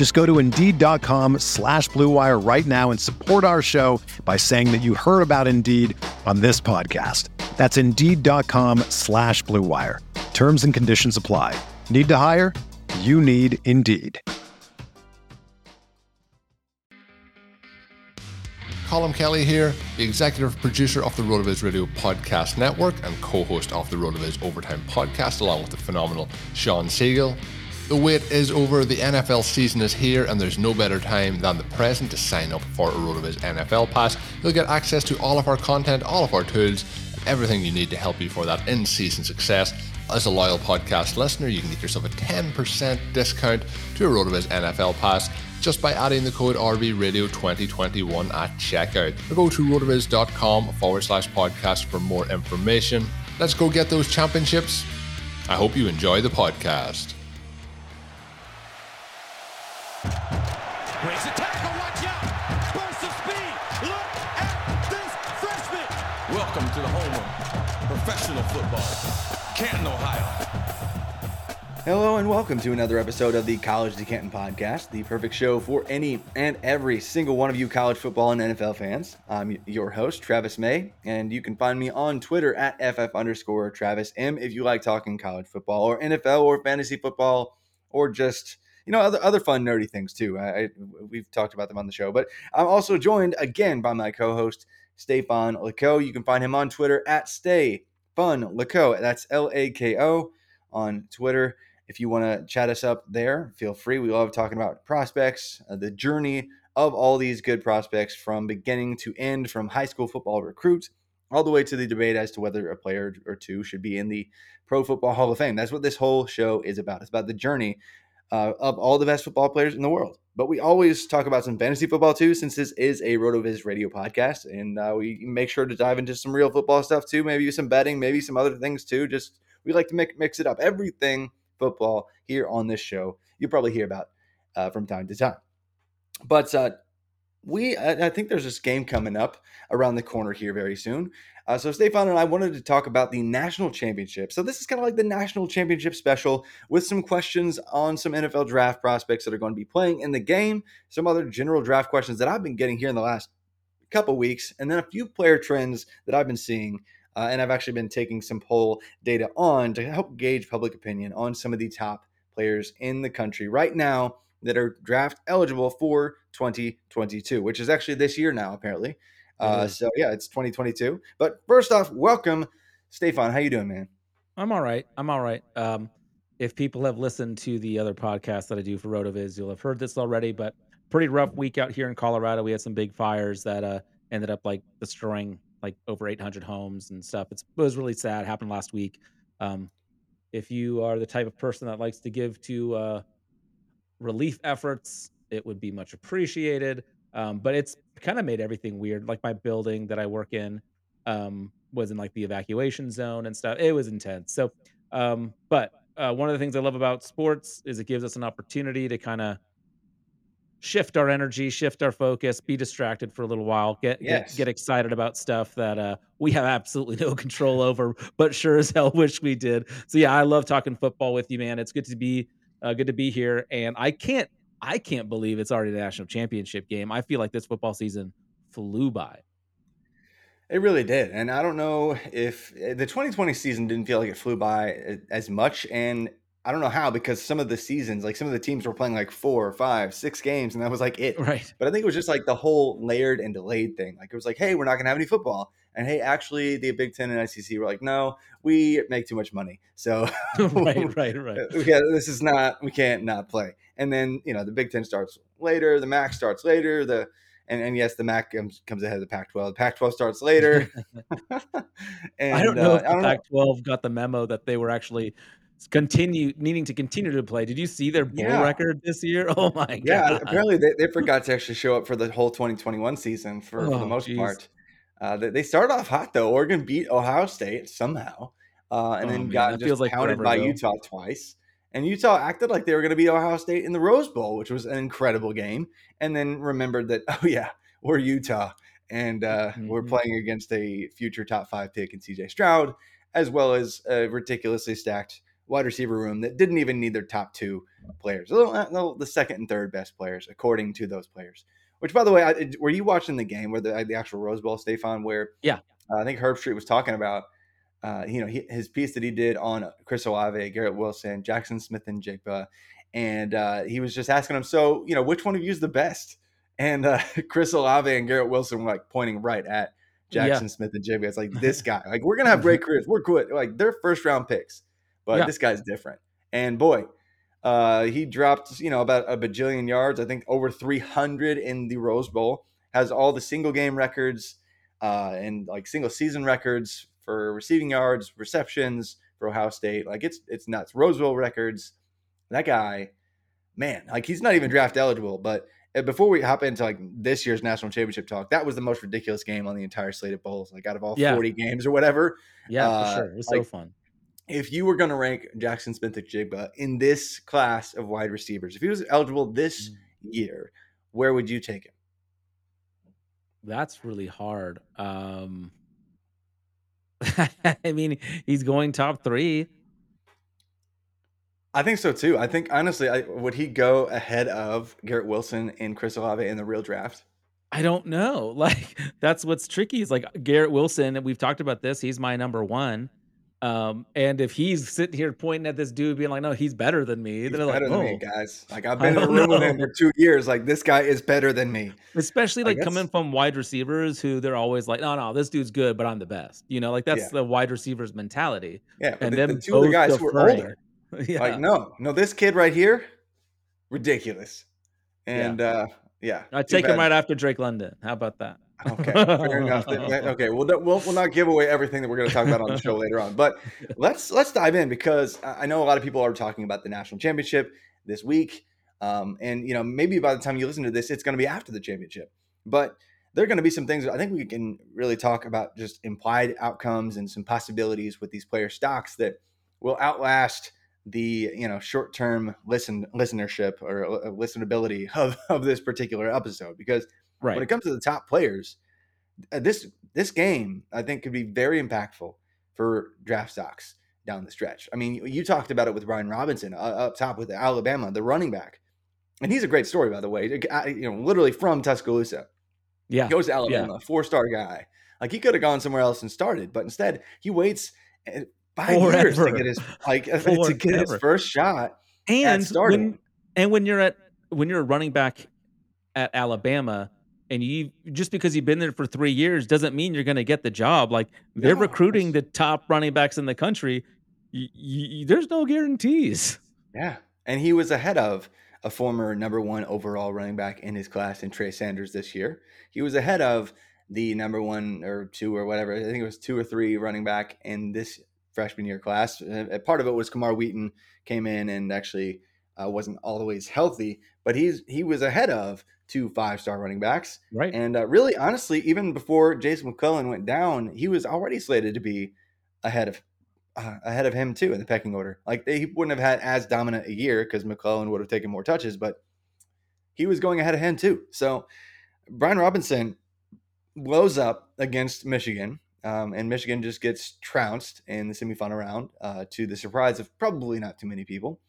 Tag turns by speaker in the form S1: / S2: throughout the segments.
S1: Just go to Indeed.com slash BlueWire right now and support our show by saying that you heard about Indeed on this podcast. That's Indeed.com slash BlueWire. Terms and conditions apply. Need to hire? You need Indeed.
S2: Colin Kelly here, the executive producer of the RotoViz Radio Podcast Network and co-host of the RotoViz Overtime Podcast, along with the phenomenal Shawn Siegele. The wait is over, the NFL season is here, and there's no better time than the present to sign up for a RotoViz NFL Pass. You'll get access to all of our content, all of our tools, everything you need to help you for that in-season success. As a loyal podcast listener, you can get yourself a 10% discount to a RotoViz NFL Pass just by adding the code RVRadio2021 at checkout. Or go to rotoviz.com forward slash podcast for more information. Let's go get those championships. I hope you enjoy the podcast.
S3: Breaks a tackle, watch out! Burst of speed! Look at this freshman!
S4: Welcome to the home of professional football, Canton, Ohio.
S5: Hello and welcome to another episode of the College to Canton podcast, the perfect show for any and every single one of you college football and NFL fans. I'm your host, Travis May, and you can find me on Twitter at FF underscore Travis M if you like talking college football or NFL or fantasy football or just you know other other fun nerdy things too. I, we've talked about them on the show, but I'm also joined again by my co-host Stefan Lako. You can find him on Twitter at Stay Fun Lako. That's L A K O on Twitter. If you want to chat us up there, feel free. We love talking about prospects, uh, the journey of all these good prospects from beginning to end, from high school football recruits all the way to the debate as to whether a player or two should be in the Pro Football Hall of Fame. That's what this whole show is about. It's about the journey uh, of all the best football players in the world. But we always talk about some fantasy football too, since this is a RotoViz radio podcast, and uh, we make sure to dive into some real football stuff too. Maybe some betting, maybe some other things too. Just we like to make, mix it up. Everything football here on this show. You probably hear about uh, from time to time. But uh, we, I, I think there's this game coming up around the corner here very soon. Uh, so Stefan and I wanted to talk about the national championship. So this is kind of like the national championship special with some questions on some NFL draft prospects that are going to be playing in the game, some other general draft questions that I've been getting here in the last couple weeks, and then a few player trends that I've been seeing uh, and I've actually been taking some poll data on to help gauge public opinion on some of the top players in the country right now that are draft eligible for 2022, which is actually this year now, apparently. Uh, so yeah, it's 2022. But first off, welcome, Stefan. How you doing, man?
S6: I'm all right. I'm all right. Um, if people have listened to the other podcasts that I do for Rotoviz, you'll have heard this already. But pretty rough week out here in Colorado. We had some big fires that uh, ended up like destroying like over 800 homes and stuff. It's, it was really sad. Happened last week. Um, if you are the type of person that likes to give to uh, relief efforts, it would be much appreciated. Um, but it's kind of made everything weird. Like my building that I work in um, was in like the evacuation zone and stuff. It was intense. So, um, but uh, one of the things I love about sports is it gives us an opportunity to kind of shift our energy, shift our focus, be distracted for a little while, get
S5: Yes.
S6: get, get excited about stuff that uh, we have absolutely no control over, but sure as hell wish we did. So yeah, I love talking football with you, man. It's good to be uh, good to be here, and I can't I can't believe it's already the national championship game. I feel like this football season flew by.
S5: It really did. And I don't know if eh, the 2020 season didn't feel like it flew by eh, as much. And I don't know how because some of the seasons, like some of the teams were playing like four, five, six games, and that was like it.
S6: Right.
S5: But I think it was just like the whole layered and delayed thing. Like it was like, hey, we're not gonna have any football, And hey, actually, the Big Ten and SEC were like, no, we make too much money, so
S6: right, right, right.
S5: yeah, this is not we can't not play. And then you know the Big Ten starts later, the MAC starts later, the and, and yes, the MAC comes, comes ahead of the Pac-12. The Pac-12 starts later.
S6: and, I don't know
S5: uh,
S6: if the Pac-12 got the memo that they were actually continue needing to continue to play. Did you see their bowl yeah. record this year? Oh my god!
S5: Yeah, apparently they, they forgot to actually show up for the whole 2021 season for, oh, for the most geez. part. Uh, they, they started off hot though. Oregon beat Ohio State somehow, uh, and oh, then man, got just like pounded by Utah twice. And Utah acted like they were going to beat Ohio State in the Rose Bowl, which was an incredible game. And then remembered that, oh, yeah, we're Utah and uh, mm-hmm. we're playing against a future top five pick in CJ Stroud, as well as a ridiculously stacked wide receiver room that didn't even need their top two players, the second and third best players, according to those players. Which, by the way, I, were you watching the game where the, the actual Rose Bowl, Stefan, where
S6: yeah,
S5: uh, I think Herbstreit was talking about uh, you know, he, his piece that he did on Chris Olave, Garrett Wilson, Jaxon Smith-Njigba, and uh, he was just asking him, so you know, which one of you is the best? And uh, Chris Olave and Garrett Wilson were like pointing right at Jaxon yeah. Smith-Njigba. It's like this guy, like we're gonna have great careers. We're good. Like they're first round picks, but yeah. this guy's different. And boy, uh, he dropped you know about a bajillion yards. I think over 300 in the Rose Bowl. Has all the single game records uh, and like single season records for receiving yards, receptions for Ohio State. Like it's it's nuts. Rose Bowl records. That guy, man, like he's not even draft eligible. But uh, before we hop into like this year's national championship talk, that was the most ridiculous game on the entire slate of bowls. Like out of all yeah. forty games or whatever.
S6: Yeah, uh, for sure. It was like, so fun.
S5: If you were going to rank Jaxon Smith-Njigba in this class of wide receivers, if he was eligible this mm. year, where would you take him?
S6: That's really hard. Um, I mean, he's going top three.
S5: I think so too. I think honestly, I, would he go ahead of Garrett Wilson and Chris Olave in the real draft?
S6: I don't know. Like that's what's tricky. Is like Garrett Wilson, we've talked about this. He's my number one. Um, and if he's sitting here pointing at this dude, being like, "No, he's better than me,"
S5: he's
S6: they're
S5: better
S6: like,
S5: than me, guys. Like I've been in the room know. with him for two years. Like this guy is better than me.
S6: Especially like coming from wide receivers who they're always like, "No, no, this dude's good, but I'm the best." You know, like that's yeah. the wide receivers mentality.
S5: Yeah, and then the two of the guys who are older. yeah. Like no, no, this kid right here, ridiculous. And yeah. uh yeah,
S6: I take bad. him right after Drake London. How about that?
S5: Okay, fair enough. Okay, we'll, we'll we'll not give away everything that we're going to talk about on the show later on, but let's let's dive in because I know a lot of people are talking about the national championship this week, um, and you know maybe by the time you listen to this, it's going to be after the championship. But there are going to be some things I think we can really talk about, just implied outcomes and some possibilities with these player stocks that will outlast the you know short term listen listenership or uh, listenability of of this particular episode because Right. When it comes to the top players, uh, this this game I think could be very impactful for draft stocks down the stretch. I mean, you talked about it with Brian Robinson uh, up top with Alabama, the running back, and he's a great story by the way. You know, literally from Tuscaloosa.
S6: Yeah,
S5: he goes to Alabama, yeah. four star guy. Like he could have gone somewhere else and started, but instead he waits uh, five Forever. years to get his like to get his first shot.
S6: And when and when you're at when you're a running back at Alabama, and you just because you've been there for three years doesn't mean you're going to get the job. Like they're no, recruiting the top running backs in the country. There's no guarantees.
S5: Yeah, and he was ahead of a former number one overall running back in his class in Trey Sanders this year. He was ahead of the number one or two or whatever. I think it was two or three running back in this freshman year class. Uh, part of it was Camar Wheaton came in and actually uh, wasn't always healthy, but he's he was ahead of two five star running backs.
S6: Right.
S5: And uh, really, honestly, even before Jase McClellan went down, he was already slated to be ahead of uh, ahead of him too in the pecking order. Like they, he wouldn't have had as dominant a year because McClellan would have taken more touches, but he was going ahead of him too. So Brian Robinson blows up against Michigan. Um, and Michigan just gets trounced in the semifinal round uh, to the surprise of probably not too many people.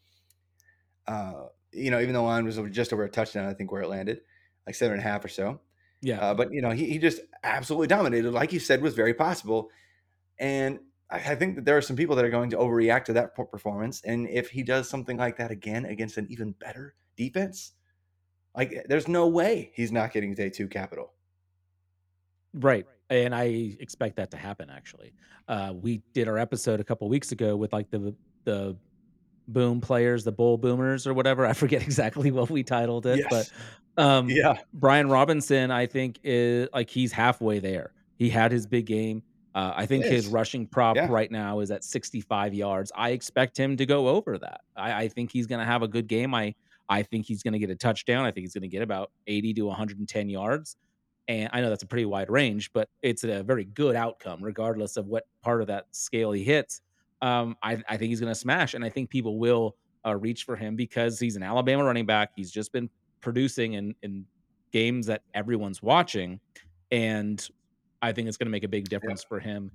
S5: Uh, you know, even though line was just over a touchdown, I think where it landed like seven and a half or so.
S6: Yeah.
S5: Uh, but, you know, he, he just absolutely dominated, like you said, was very possible. And I, I, think that there are some people that are going to overreact to that performance. And if he does something like that again against an even better defense, like there's no way he's not getting day two capital.
S6: Right. and I expect that to happen. Actually, uh, we did our episode a couple weeks ago with like the the boom players, the bull boomers or whatever. I forget exactly what we titled it,
S5: Yes.
S6: but um,
S5: Yeah.
S6: Brian Robinson, I think is like he's halfway there. He had his big game. Uh, I think his rushing prop
S5: Yeah.
S6: right now is at 65 yards. I expect him to go over that. I, I think he's going to have a good game. I I think he's going to get a touchdown. I think he's going to get about 80 to 110 yards. And I know that's a pretty wide range, but it's a very good outcome, regardless of what part of that scale he hits. Um, I, I think he's going to smash, and I think people will uh, reach for him because he's an Alabama running back. He's just been producing in in games that everyone's watching, and I think it's going to make a big difference for him.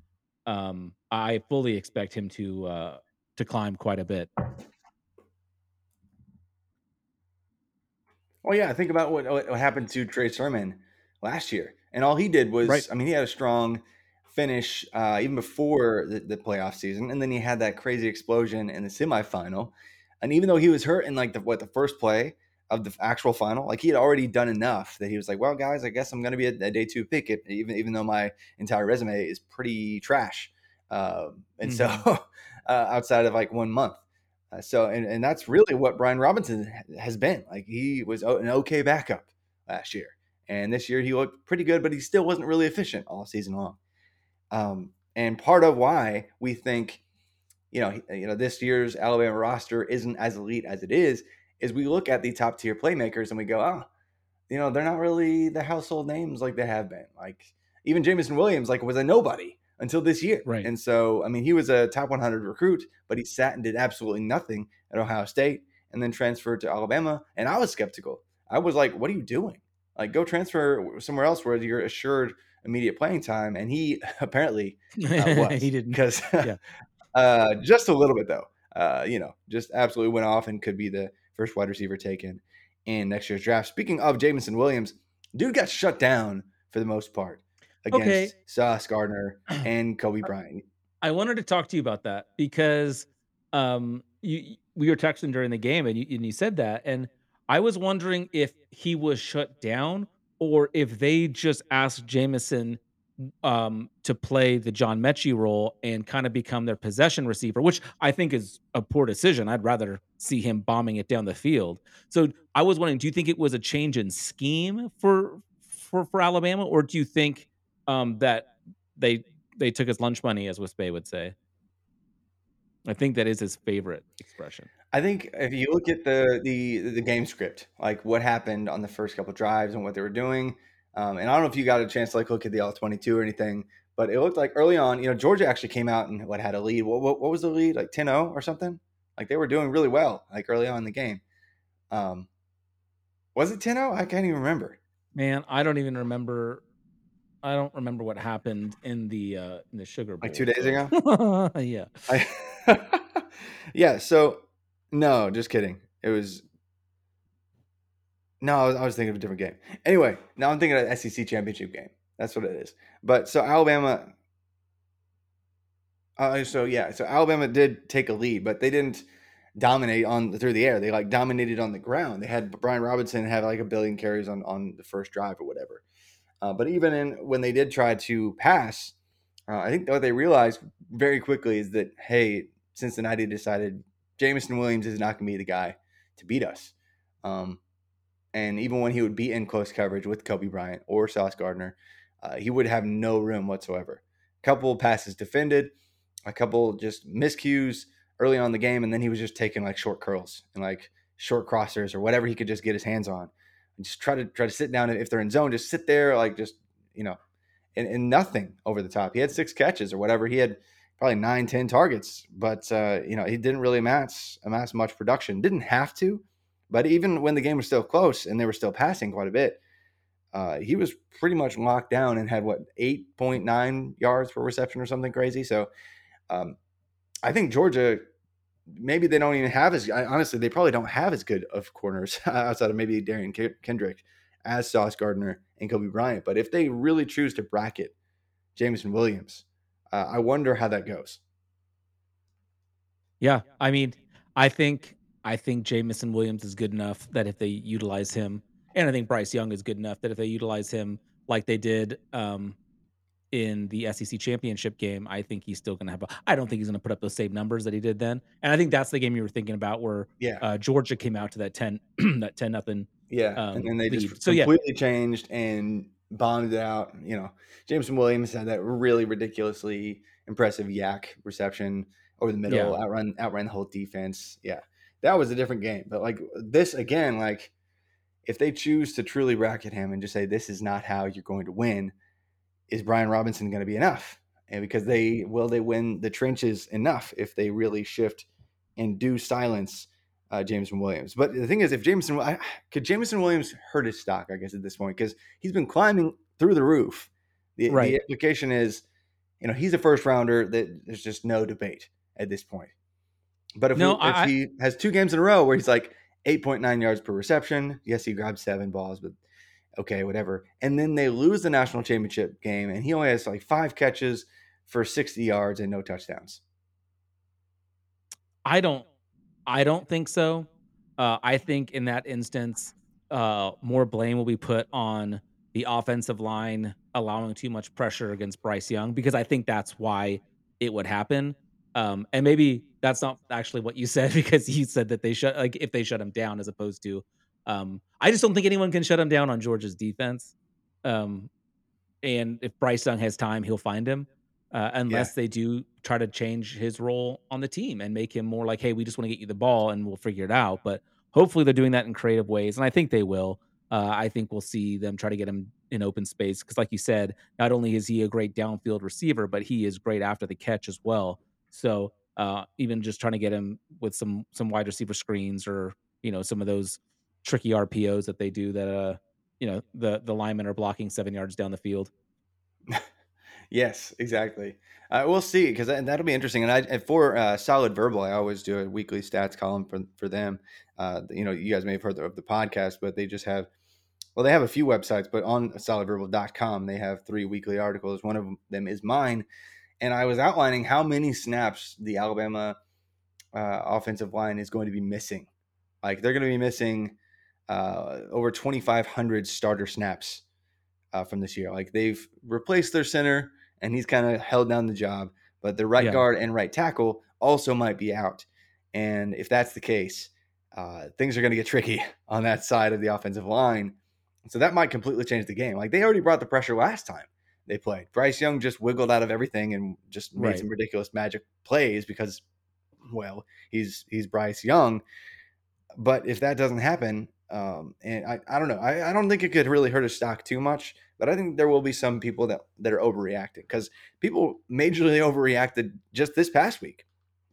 S6: Um, I fully expect him to uh, to climb quite a bit.
S5: Oh yeah. Think about what, what what happened to Trey Sermon last year, and all he did was,
S6: Right.
S5: I mean, he had a strong finish uh, even before the, the playoff season, and then he had that crazy explosion in the semifinal. And even though he was hurt in like the what the first play of the actual final, like he had already done enough that he was like, "Well, guys, I guess I'm going to be a, a day two pick, it, even even though my entire resume is pretty trash." Um, and so, uh, outside of like one month, uh, so, and, and that's really what Brian Robinson has been. Like he was an okay backup last year, and this year he looked pretty good, but he still wasn't really efficient all season long. Um, and part of why we think, you know, you know, this year's Alabama roster isn't as elite as it is, is we look at the top tier playmakers and we go, oh, you know, they're not really the household names like they have been. Like even Jameson Williams, like was a nobody until this year.
S6: Right.
S5: And so, I mean, he was a top 100 recruit, but he sat and did absolutely nothing at Ohio State and then transferred to Alabama. And I was skeptical. I was like, what are you doing? Like, go transfer somewhere else where you're assured immediate playing time. And he apparently uh, was.
S6: he didn't.
S5: Because
S6: Yeah.
S5: uh, just a little bit, though. Uh, you know, just absolutely went off and could be the first wide receiver taken in next year's draft. Speaking of Jameson Williams, dude got shut down for the most part against
S6: Okay.
S5: Sauce Gardner and Coby Bryant.
S6: I wanted to talk to you about that because um, you we were texting during the game and you, and you said that, and I was wondering if he was shut down or if they just asked Jameson um, to play the John Metchie role and kind of become their possession receiver, which I think is a poor decision. I'd rather see him bombing it down the field. So I was wondering, do you think it was a change in scheme for for for Alabama, or do you think um, that they they took his lunch money, as Wispay would say? I think that is his favorite expression.
S5: I think if you look at the the the game script, like what happened on the first couple drives and what they were doing, um, and I don't know if you got a chance to like look at the all twenty two or anything, but it looked like early on, you know, Georgia actually came out and what had a lead. What what, what was the lead? Like 10-0 or something? Like they were doing really well, like early on in the game. Um, was it 10-0? I can't even remember.
S6: Man, I don't even remember. I don't remember what happened in the uh in the Sugar Bowl.
S5: Like two days ago?
S6: yeah.
S5: I, yeah. So no, just kidding. It was no. I was, I was thinking of a different game. Anyway, now I'm thinking of the SEC championship game. That's what it is. But so Alabama. Uh, so yeah, so Alabama did take a lead, but they didn't dominate on through the air. They like dominated on the ground. They had Brian Robinson have like a billion carries on on the first drive or whatever. Uh, but even in when they did try to pass, uh, I think what they realized very quickly is that hey, Cincinnati decided Jameson Williams is not going to be the guy to beat us. Um, and even when he would be in close coverage with Coby Bryant or Sauce Gardner, uh, he would have no room whatsoever. Couple passes defended, a couple just miscues early on the game, and then he was just taking like short curls and like short crossers or whatever he could just get his hands on. And just try to try to sit down if they're in zone, just sit there like just you know, and, and nothing over the top. He had six catches or whatever. He had probably nine, ten targets, but uh, you know he didn't really amass amass much production. Didn't have to, but even when the game was still close and they were still passing quite a bit, uh, he was pretty much locked down and had what eight point nine yards per reception or something crazy. So um, I think Georgia. Maybe they don't even have as honestly. They probably don't have as good of corners outside of maybe Derion Ke- Kendrick as Sauce Gardner and Coby Bryant. But if they really choose to bracket Jameson Williams, uh, I wonder how that goes.
S6: Yeah. I mean, I think I think Jameson Williams is good enough that if they utilize him, and I think Bryce Young is good enough that if they utilize him like they did um in the SEC championship game, I think he's still going to have. I don't think he's going to put up those same numbers that he did then. And I think that's the game you were thinking about, where
S5: Yeah.
S6: uh, Georgia came out to that ten that ten nothing.
S5: Yeah,
S6: um,
S5: and then they
S6: lead.
S5: just
S6: So, yeah.
S5: completely changed and bombed it out. You know, Jameson Williams had that really ridiculously impressive YAC reception over the middle,
S6: Yeah.
S5: outrun outran the whole defense. Yeah, that was a different game. But like this again, like if they choose to truly bracket him and just say this is not how you're going to win, is Brian Robinson going to be enough? And because they will they win the trenches enough if they really shift and do silence uh, Jameson Williams. But the thing is, if Jameson I, could Jameson Williams hurt his stock, I guess at this point because he's been climbing through the roof. The,
S6: Right.
S5: the implication is, you know, he's a first rounder. That there's just no debate at this point. But if,
S6: No,
S5: we-
S6: I- I-
S5: he has two games in a row where he's like 8.9 yards per reception, yes, he grabbed seven balls, but okay, whatever. And then they lose the national championship game, and he only has like five catches for 60 yards and no touchdowns.
S6: I don't I don't think so. Uh, I think in that instance, uh, more blame will be put on the offensive line allowing too much pressure against Bryce Young because I think that's why it would happen. Um, and maybe that's not actually what you said because you said that they shut like if they shut him down as opposed to um, I just don't think anyone can shut him down on Georgia's defense. Um, and if Bryce Young has time, he'll find him uh, unless they do try to change his role on the team and make him more like, hey, we just want to get you the ball and we'll figure it out. But hopefully they're doing that in creative ways, and I think they will. Uh, I think we'll see them try to get him in open space because, like you said, not only is he a great downfield receiver, but he is great after the catch as well. So uh, even just trying to get him with some some wide receiver screens or you know some of those tricky RPOs that they do that uh you know the the linemen are blocking seven yards down the field.
S5: Yes, exactly. Uh, we'll see because that, that'll be interesting. And I and for uh, solid verbal, I always do a weekly stats column for for them. Uh, you know, you guys may have heard of the podcast, but they just have. Well, they have a few websites, but on solidverbal.com, they have three weekly articles. One of them is mine. And I was outlining how many snaps the Alabama uh, offensive line is going to be missing. Like they're going to be missing uh, over 2,500 starter snaps uh, from this year. Like they've replaced their center, and he's kind of held down the job. But the right
S6: Yeah.
S5: guard and right tackle also might be out. And if that's the case, uh, things are going to get tricky on that side of the offensive line. So that might completely change the game. Like they already brought the pressure last time they played. Bryce Young just wiggled out of everything and just made
S6: Right.
S5: some ridiculous magic plays because, well, he's he's Bryce Young. But if that doesn't happen, um, and I, I don't know, I, I don't think it could really hurt his stock too much. But I think there will be some people that, that are overreacting because people majorly overreacted just this past week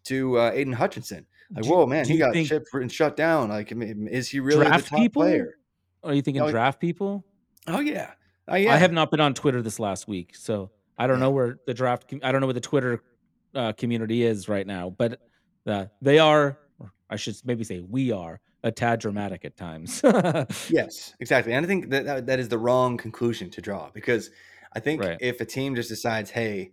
S5: to uh, Aidan Hutchinson. Like,
S6: Do-
S5: whoa, man, he got shipped and shut down. Like, is he really
S6: Draft
S5: the top
S6: people?
S5: player?
S6: Are you thinking
S5: Oh,
S6: draft people?
S5: Oh yeah, oh yeah.
S6: I have not been on Twitter this last week, so I don't
S5: Yeah.
S6: know where the draft. I don't know where the Twitter uh, community is right now, but uh, they are. Or I should maybe say we are a tad dramatic at times.
S5: Yes, exactly. And I think that, that that is the wrong conclusion to draw because I think
S6: Right.
S5: if a team just decides, hey,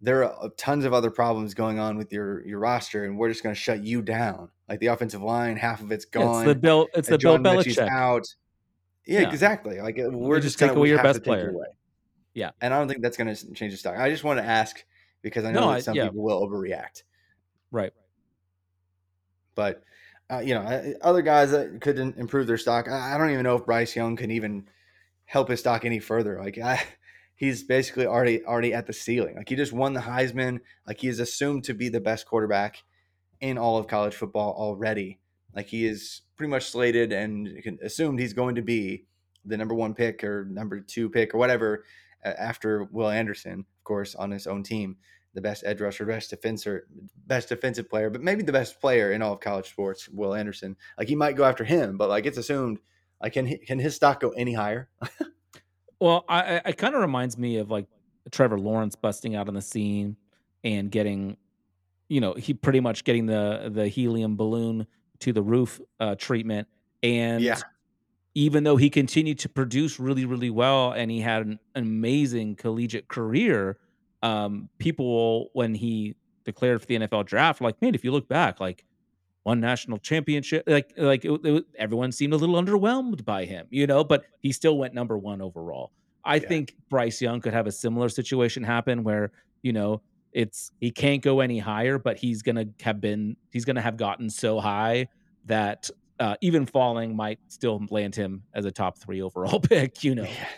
S5: there are tons of other problems going on with your your roster, and we're just going to shut you down, like the offensive line, half of it's gone.
S6: it's the Bill. It's
S5: uh,
S6: the Bill Belichick.
S5: out. Yeah,
S6: Yeah.
S5: exactly. Like uh, we're
S6: just
S5: just,
S6: take
S5: gonna,
S6: away your best
S5: to
S6: player.
S5: away.
S6: Yeah.
S5: and I don't think that's going to change the stock. I just want to ask because I know
S6: No,
S5: that
S6: I-
S5: some
S6: yeah.
S5: people will overreact.
S6: Right.
S5: but uh, you know, uh, other guys that could im- improve their stock. I, I don't even know if Bryce Young can even help his stock any further. Like, I, he's basically already already at the ceiling. Like, he just won the Heisman. Like, he is assumed to be the best quarterback in all of college football already. Like, he is pretty much slated and assumed he's going to be the number one pick or number two pick or whatever uh, after Will Anderson, of course, on his own team the best edge rusher, best defensive, best defensive player, but maybe the best player in all of college sports, Will Anderson. Like he might go after him, but like it's assumed, like can he, can his stock go any higher?
S6: Well, I, I it kind of reminds me of like Trevor Lawrence busting out on the scene and getting, you know, he pretty much getting the the helium balloon to the roof uh, treatment, and
S5: Yeah.
S6: even though he continued to produce really really well and he had an amazing collegiate career, um, people when he declared for the NFL draft, like man, if you look back, like one national championship. Like like it, it, everyone seemed a little underwhelmed by him, you know, but he still went number one overall. I
S5: Yeah.
S6: think Bryce Young could have a similar situation happen where you know it's he can't go any higher, but he's gonna have been he's gonna have gotten so high that uh, even falling might still land him as a top three overall pick. You know,
S5: Yeah.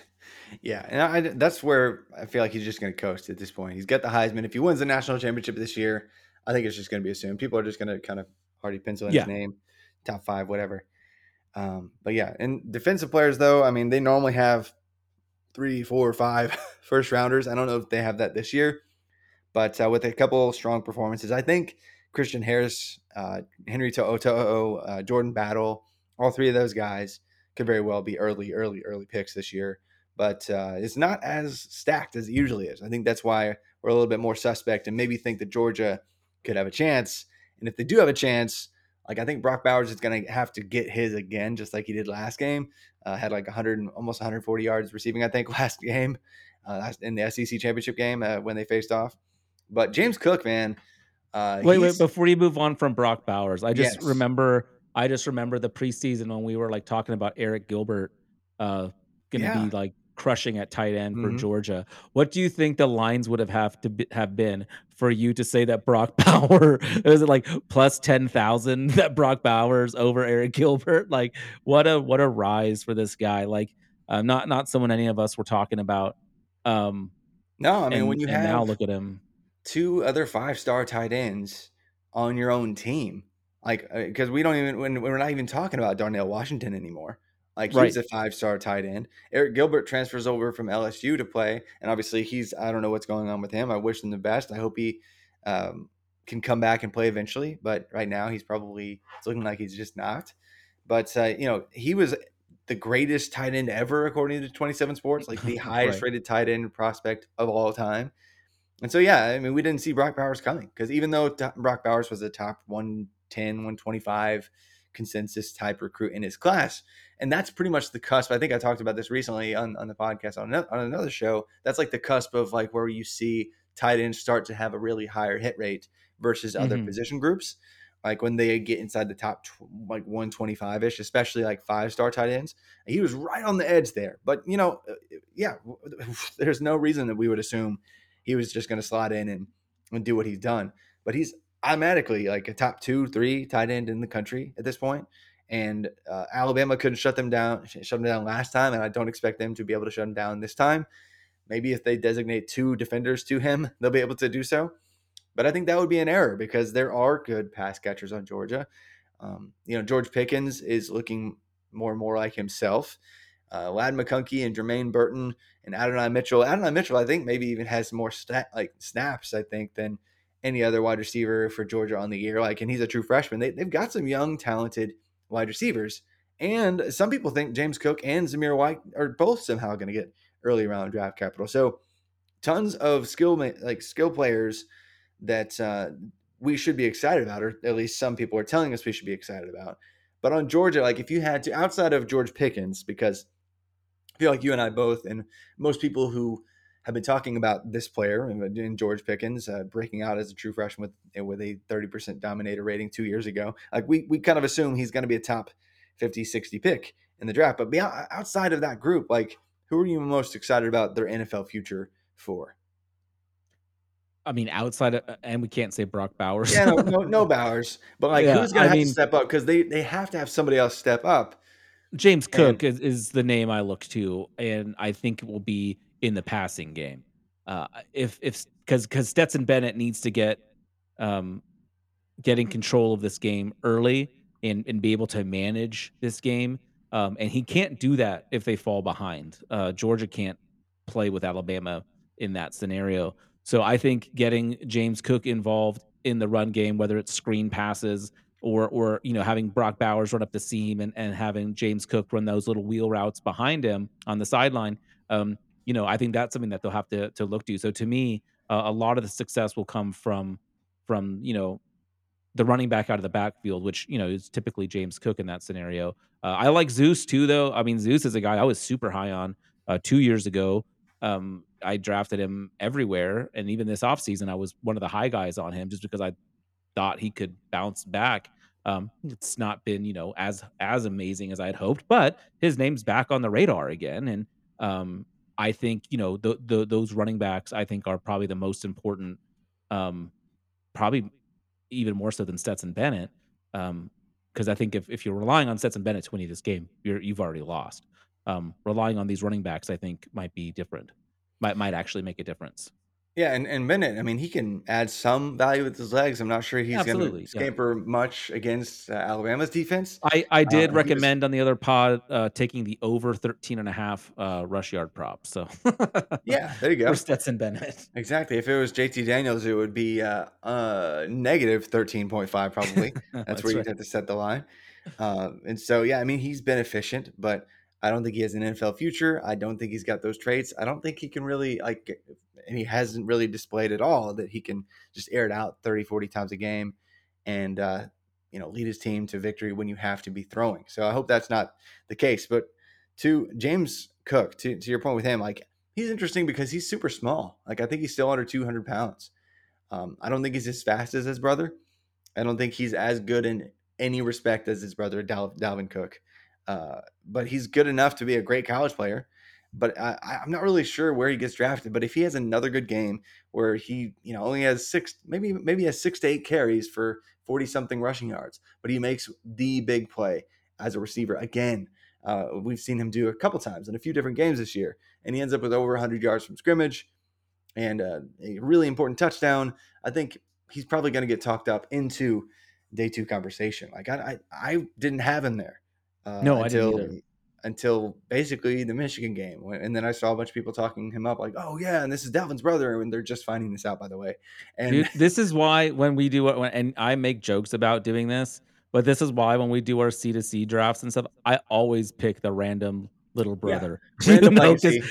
S5: Yeah, and I, that's where I feel like he's just going to coast at this point. He's got the Heisman. If he wins the national championship this year, I think it's just going to be assumed. People are just going to kind of hardy pencil in
S6: Yeah.
S5: his name, top five, whatever. Um, but yeah, and defensive players though, I mean, they normally have three, four, five first rounders. I don't know if they have that this year, but uh, with a couple strong performances, I think Christian Harris, uh, Henry To'o, uh, Jordan Battle, all three of those guys could very well be early, early, early picks this year. But uh, it's not as stacked as it usually is. I think that's why we're a little bit more suspect and maybe think that Georgia could have a chance. And if they do have a chance, like I think Brock Bowers is going to have to get his again, just like he did last game. Uh, had like 100, almost 140 yards receiving, I think, last game, uh, in the SEC championship game uh, when they faced off. But James Cook, man, uh,
S6: wait, wait, before you move on from Brock Bowers, I just
S5: Yes.
S6: remember I just remember the preseason when we were like talking about Arik Gilbert uh gonna
S5: Yeah.
S6: be like crushing at tight end for
S5: Mhm.
S6: Georgia. What do you think the lines would have have to be, have been for you to say that Brock Bauer was it like plus ten thousand that Brock Bowers over Arik Gilbert? Like what a what a rise for this guy. Like uh, not not someone any of us were talking about. Um,
S5: no, I mean
S6: and,
S5: when you have
S6: now look at him.
S5: two other five star tight ends on your own team. Like, because we don't even, when we're not even talking about Darnell Washington anymore. Like, he's a five star tight end. Arik Gilbert transfers over from LSU to play. And obviously, he's, I don't know what's going on with him. I wish him the best. I hope he um, can come back and play eventually. But right now, he's probably, it's looking like he's just not. But, uh, you know, he was the greatest tight end ever, according to 27 Sports, like the highest
S6: Right.
S5: rated tight end prospect of all time. And so, yeah, I mean, we didn't see Brock Bowers coming because even though Brock Bowers was a top 110, 125 consensus type recruit in his class, and that's pretty much the cusp. I think I talked about this recently on, on the podcast on, ano- on another show. That's like the cusp of like where you see tight ends start to have a really higher hit rate versus other
S6: Mhm.
S5: position groups. Like when they get inside the top tw- like 125 ish, especially like five star tight ends, he was right on the edge there. But you know, uh, yeah, there's no reason that we would assume he was just going to slot in and, and do what he's done. But he's automatically like a top two, three tight end in the country at this point. And uh, Alabama couldn't shut them down, shut them down last time, and I don't expect them to be able to shut him down this time. Maybe if they designate two defenders to him, they'll be able to do so. But I think that would be an error because there are good pass catchers on Georgia. Um, you know, George Pickens is looking more and more like himself. Uh, Ladd McConkey and Jermaine Burton and Adonai Mitchell. Adonai Mitchell, I think, maybe even has more stat, like snaps, I think, than any other wide receiver for Georgia on the year. Like, and he's a true freshman. They, they've got some young, talented wide receivers. And some people think James Cook and Zamir White are both somehow going to get early round draft capital. So, tons of skill like skill players that uh, we should be excited about, or at least some people are telling us we should be excited about. But on Georgia, like if you had to, outside of George Pickens, because I feel like you and I both, and most people who have been talking about this player and uh, and George Pickens uh, breaking out as a true freshman with eh, with a 30% dominator rating two years ago. Like we we kind of assume he's going to be a top 50, 60 pick in the draft. But beyond, uh, outside of that group, like who are you most excited about their NFL future for?
S6: I mean, outside of, uh, and we can't say Brock Bowers.
S5: Yeah, no, no, no Bowers, but like
S6: Yeah,
S5: who's
S6: I
S5: to have
S6: mean-
S5: to step up because they they have to have somebody else step up.
S6: James
S5: And-
S6: Cook is, is the name I look to, and I think it will be in the passing game. Uh, if if because because Stetson Bennett needs to get um, getting control of this game early and and be able to manage this game, um, and he can't do that if they fall behind. Uh, Georgia can't play with Alabama in that scenario. So I think getting James Cook involved in the run game, whether it's screen passes or or you know having Brock Bowers run up the seam and, and having James Cook run those little wheel routes behind him on the sideline, um, you know I think that's something that they'll have to to look to. So to me, uh, a lot of the success will come from from you know the running back out of the backfield, which you know is typically James Cook in that scenario. Uh, I like Zeus too, though. I mean, Zeus is a guy I was super high on uh, two years ago. Um, I drafted him everywhere, and even this offseason, I was one of the high guys on him just because I thought he could bounce back. Um, it's not been you know as as amazing as I had hoped, but his name's back on the radar again, and um, I think you know the, the those running backs I think are probably the most important, um, probably even more so than Stetson Bennett. Um, because I think if, if you're relying on Stetson Bennett to win you this game, you're you've already lost. Um, relying on these running backs, I think, might be different. Might might actually make a difference.
S5: Yeah, and, and Bennett, I mean, he can add some value with his legs. I'm not sure he's going to
S6: yeah.
S5: scamper much against uh, Alabama's defense.
S6: I, I
S5: Uh,
S6: did
S5: was-
S6: recommend on the other pod uh, taking the over 13 and a half uh, rush yard prop. So
S5: Yeah, there you go.
S6: for Stetson Bennett.
S5: Exactly. If it was JT Daniels, it would be uh, uh, negative 13.5 probably. That's, where
S6: right.
S5: you'd have to set the line. And so, yeah, I mean, he's been efficient, but I don't think he has an NFL future. I don't think he's got those traits. I don't think he can really, like, and he hasn't really displayed at all that he can just air it out 30, 40 times a game and, uh, you know, lead his team to victory when you have to be throwing. So I hope that's not the case. But to James Cook, to, to your point with him, like, he's interesting because he's super small. Like, I think he's still under 200 pounds. Um, I don't think he's as fast as his brother. I don't think he's as good in any respect as his brother Dal- Dalvin Cook, uh, but he's good enough to be a great college player. But I, I'm not really sure where he gets drafted. But if he has another good game where he, you know, only has six, maybe maybe has six to eight carries for 40 something rushing yards, but he makes the big play as a receiver again. Uh, we've seen him do a couple times in a few different games this year, and he ends up with over 100 yards from scrimmage and uh, a really important touchdown. I think he's probably going to get talked up into day two conversation. Like I, I, I didn't have him there. Uh,
S6: No,
S5: until until basically the Michigan game, and then I saw a bunch of people talking him up, like, "Oh yeah, and this is Dalvin's brother," and they're just finding this out, by the way. And
S6: Dude, this is why when we do it, and I make jokes about doing this, but this is why when we do our C to C drafts and stuff, I always pick the random little brother. You
S5: random
S6: know,
S5: legacy,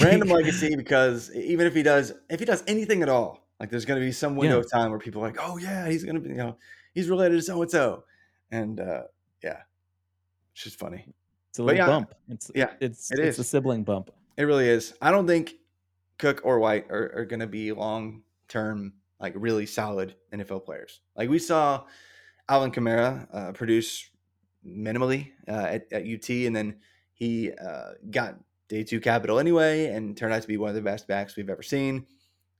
S5: random legacy, because even if he does, if he does anything at all, like there's going to be some window
S6: Yeah.
S5: of time where people are like, "Oh yeah, he's going to be, you know, he's related to so and so," and uh, yeah, it's just funny.
S6: It's a little
S5: yeah,
S6: bump. It's
S5: yeah,
S6: it's
S5: it
S6: it's a sibling bump.
S5: It really is. I don't think Cook or White are, are going to be long term, like really solid NFL players. Like we saw Alvin Kamara uh, produce minimally uh, at, at UT, and then he uh, got day two capital anyway and turned out to be one of the best backs we've ever seen.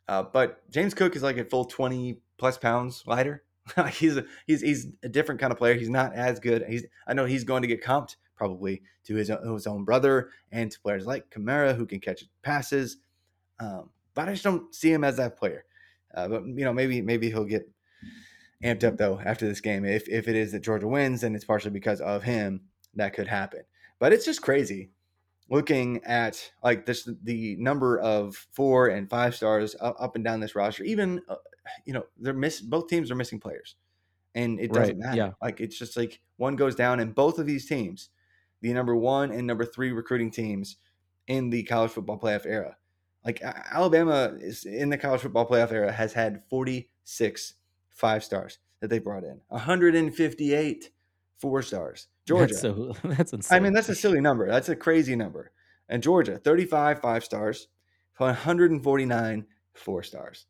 S5: Uh, but James Cook is like a full 20 plus pounds lighter. he's a he's he's a different kind of player. He's not as good. He's I know he's going to get comped probably to his own, his own brother and to players like Kamara who can catch passes. Um, but I just don't see him as that player. Uh, but you know, maybe maybe he'll get amped up though after this game. If if it is that Georgia wins, then it's partially because of him that could happen. But it's just crazy looking at like this the number of four and five stars up, and down this roster. Even uh, you know they're miss both teams are missing players, and it doesn't
S6: Right,
S5: matter.
S6: yeah.
S5: Like it's just like one goes down, and both of these teams, the number one and number three recruiting teams in the college football playoff era. Like Alabama is in the college football playoff era has had 46 five stars that they brought in, 158 four stars. Georgia,
S6: That's so that's insane.
S5: I mean, that's a silly number. That's a crazy number. And Georgia, 35 five stars, 149 four stars.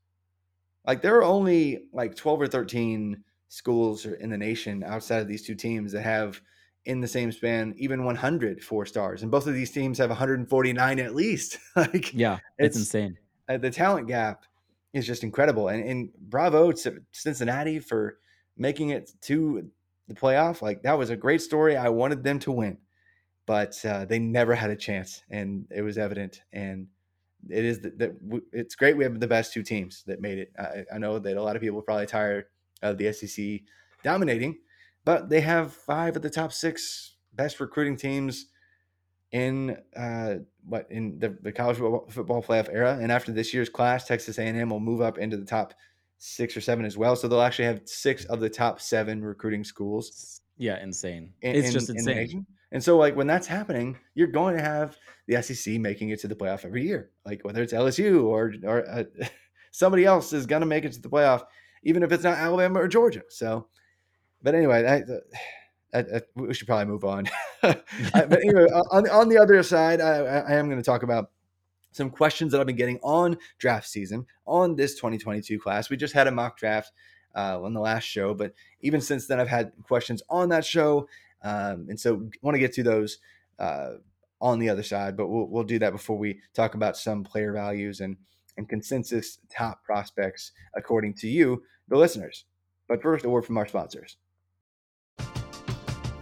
S5: Like there are only like 12 or 13 schools in the nation outside of these two teams that have in the same span even 100 four stars. And both of these teams have 149 at least. like
S6: yeah, it's,
S5: it's-
S6: insane.
S5: uh, the talent gap is just incredible. And, and bravo to Cincinnati for making it to the playoff. Like that was a great story. I wanted them to win, but uh, they never had a chance, and it was evident. And it is that, it's great we have the best two teams that made it. I, I know that a lot of people are probably tired of the SEC dominating, but they have five of the top six best recruiting teams in uh, what in the, the college football playoff era. And after this year's class, Texas A&M will move up into the top six or seven as well. So they'll actually have six of the top seven recruiting schools
S6: Yeah, insane.
S5: in,
S6: it's just
S5: in
S6: insane.
S5: nation. And so, like when that's happening, you're going to have the SEC making it to the playoff every year. Like whether it's LSU or or uh, somebody else is going to make it to the playoff, even if it's not Alabama or Georgia. So, but anyway, I, I, I, we should probably move on. But anyway, on on the other side, I am going to talk about some questions that I've been getting on draft season on this 2022 class. We just had a mock draft uh, on the last show, but even since then, I've had questions on that show. Um, and so want to get to those. Uh, on the other side, but we'll we'll do that before we talk about some player values and and consensus top prospects according to you, the listeners. But first, a word from our sponsors.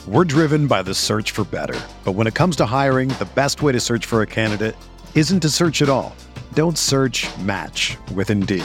S1: We're driven by the search for better. But when it comes to hiring, the best way to search for a candidate isn't to search at all. Don't search match with Indeed.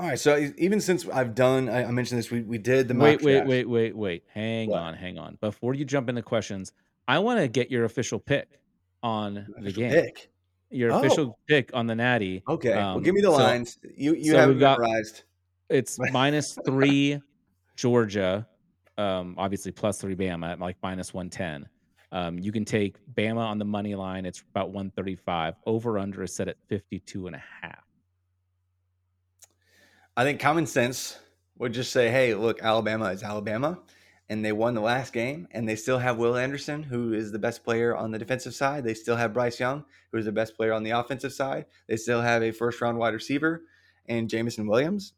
S5: All right, so even since I've done, I, I mentioned this, we, we did the
S6: Wait,
S5: mock
S6: wait,
S5: draft.
S6: wait, wait, wait. Hang
S5: What?
S6: on, hang on. Before you jump into questions, I want to get your official pick on the game.
S5: pick.
S6: Your
S5: Oh.
S6: official pick on the Natty.
S5: Okay, well,
S6: Um,
S5: give me the
S6: so
S5: lines. You you
S6: so
S5: have
S6: we've
S5: it
S6: got-
S5: memorized.
S6: It's minus three Georgia. Um, obviously plus three Bama at like minus one ten. Um, you can take Bama on the money line. It's about one thirty five. Over under is set at 52 and a half.
S5: I think common sense would just say, hey, look, Alabama is Alabama, and they won the last game, and they still have Will Anderson, who is the best player on the defensive side. They still have Bryce Young, who is the best player on the offensive side. They still have a first round wide receiver and Jameson Williams.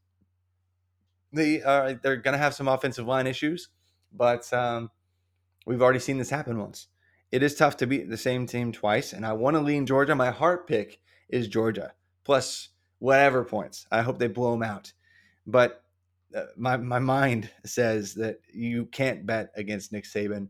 S5: They are they're going to have some offensive line issues, but um, we've already seen this happen once. It is tough to beat the same team twice, and I want to lean Georgia. My heart pick is Georgia plus whatever points. I hope they blow them out. But uh, my my mind says that you can't bet against Nick Saban,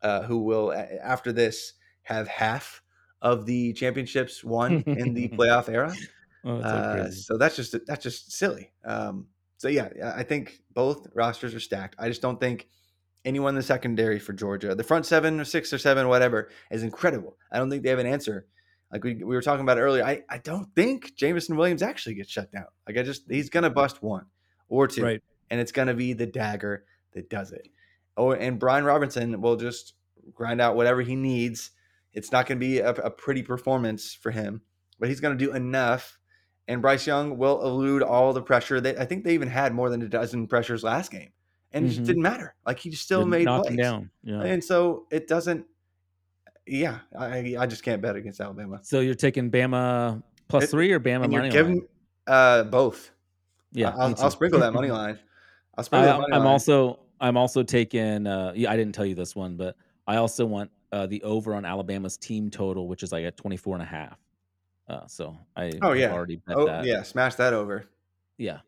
S5: uh, who will after this have half of the championships won in the playoff era.
S6: Oh, that's so
S5: Uh, so that's just that's just silly. Um, so yeah, I think both rosters are stacked. I just don't think anyone in the secondary for Georgia, the front seven or six or seven, whatever, is incredible. I don't think they have an answer. Like we, we were talking about earlier, I, I don't think Jameson Williams actually gets shut down. Like I just he's gonna bust one or two,
S6: Right.
S5: and it's gonna be the dagger that does it. Oh, and Brian Robinson will just grind out whatever he needs. It's not gonna be a, a pretty performance for him, but he's gonna do enough and Bryce Young will elude all the pressure. They, I think they even had more than a dozen pressures last game, and it just
S6: Mhm.
S5: didn't matter. Like he just still
S6: Didn't
S5: made plays,
S6: down. Yeah.
S5: and so it doesn't. Yeah, I, I just can't bet against Alabama.
S6: So you're taking Bama plus
S5: It-
S6: three or Bama
S5: and you're
S6: money
S5: giving
S6: line?
S5: uh, both.
S6: Yeah,
S5: I'll, I'll sprinkle that money line. I'll
S6: I,
S5: sprinkle that money
S6: I'm
S5: line.
S6: also I'm also taking. Uh, yeah, I didn't tell you this one, but I also want uh, the over on Alabama's team total, which is like at 24 and a half. Uh, so I
S5: Oh, yeah.
S6: already bet
S5: oh
S6: that.
S5: yeah, smash that over.
S6: yeah.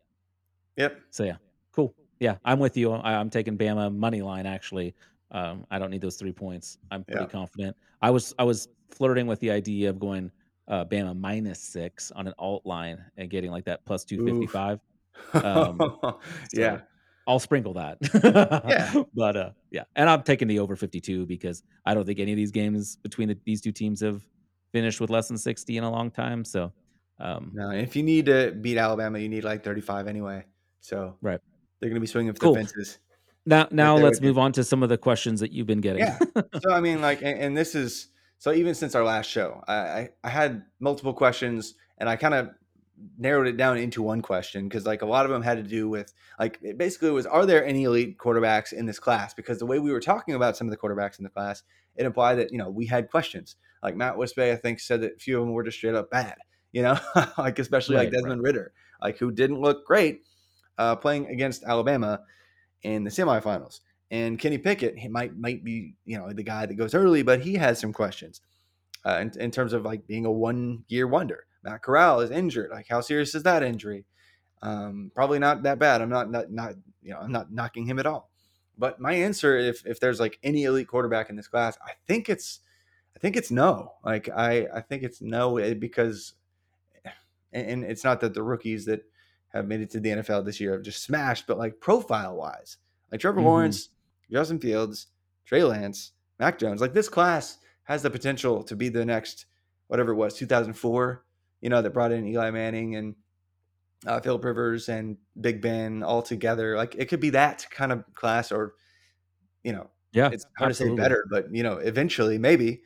S5: Yep.
S6: So yeah, cool. Yeah, I'm with you. I, I'm taking Bama money line. Actually, um, I don't need those three points. I'm pretty
S5: Yeah.
S6: confident. I was I was flirting with the idea of going uh, Bama minus six on an alt line and getting like that plus two fifty five. Um,
S5: yeah.
S6: I'll sprinkle that.
S5: Yeah.
S6: But uh yeah. And I'm taking the over 52 because I don't think any of these games between the, these two teams have finished with less than 60 in a long time. So um
S5: No, if you need to beat Alabama, you need like 35 anyway. So
S6: Right.
S5: they're going to be swinging for
S6: Cool.
S5: the fences.
S6: Now now let's move on to some of the questions that you've been getting.
S5: Yeah. so I mean, like, and, and this is so even since our last show, I, I I had multiple questions, and I kind of narrowed it down into one question because like a lot of them had to do with like it basically was are there any elite quarterbacks in this class? Because the way we were talking about some of the quarterbacks in the class it implied that you know we had questions. Like matt wispe i think said that a few of them were just straight up bad you know? Like especially like
S6: Right,
S5: desmond ridder like who didn't look great uh, playing against alabama in the semifinals and kenny pickett he might might be you know the guy that goes early but he has some questions uh, in, in terms of like being a one year wonder Matt Corral is injured. Like, how serious is that injury? Um, probably not that bad. I'm not, not, not, you know, I'm not knocking him at all. But my answer, if if there's like any elite quarterback in this class, I think it's, I think it's no. Like, I, I think it's no eh, because, and, and it's not that the rookies that have made it to the NFL this year have just smashed, but like profile wise, like Trevor
S6: Mhm.
S5: Lawrence, Justin Fields, Trey Lance, Mac Jones, like this class has the potential to be the next whatever it was 2004 you know that brought in eli manning and uh, philip rivers and big ben all together like it could be that kind of class or you know
S6: Yeah,
S5: it's hard
S6: absolutely.
S5: to say better but you know eventually maybe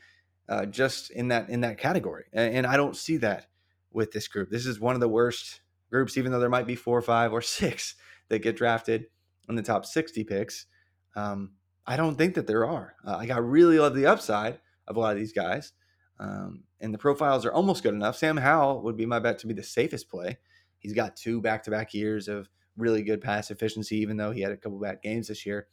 S5: uh, just in that in that category and, and i don't see that with this group this is one of the worst groups even though there might be four or five or six that get drafted in the top 60 picks um, i don't think that there are uh, like i really love the upside of a lot of these guys um, and the profiles are almost good enough sam howell would be my bet to be the safest play he's got two back-to-back years of really good pass efficiency even though he had a couple bad games this year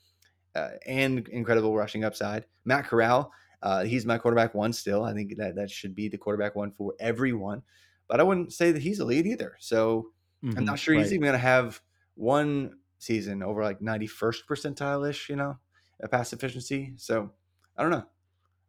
S5: uh, and incredible rushing upside. Matt Corral, uh, he's my quarterback one still. I think that that should be the quarterback one for everyone. But I wouldn't say that he's a lead either. So I'm
S6: Mhm,
S5: not sure he's even going to have one season over like 91st percentile ish, you know, a pass efficiency. So I don't know.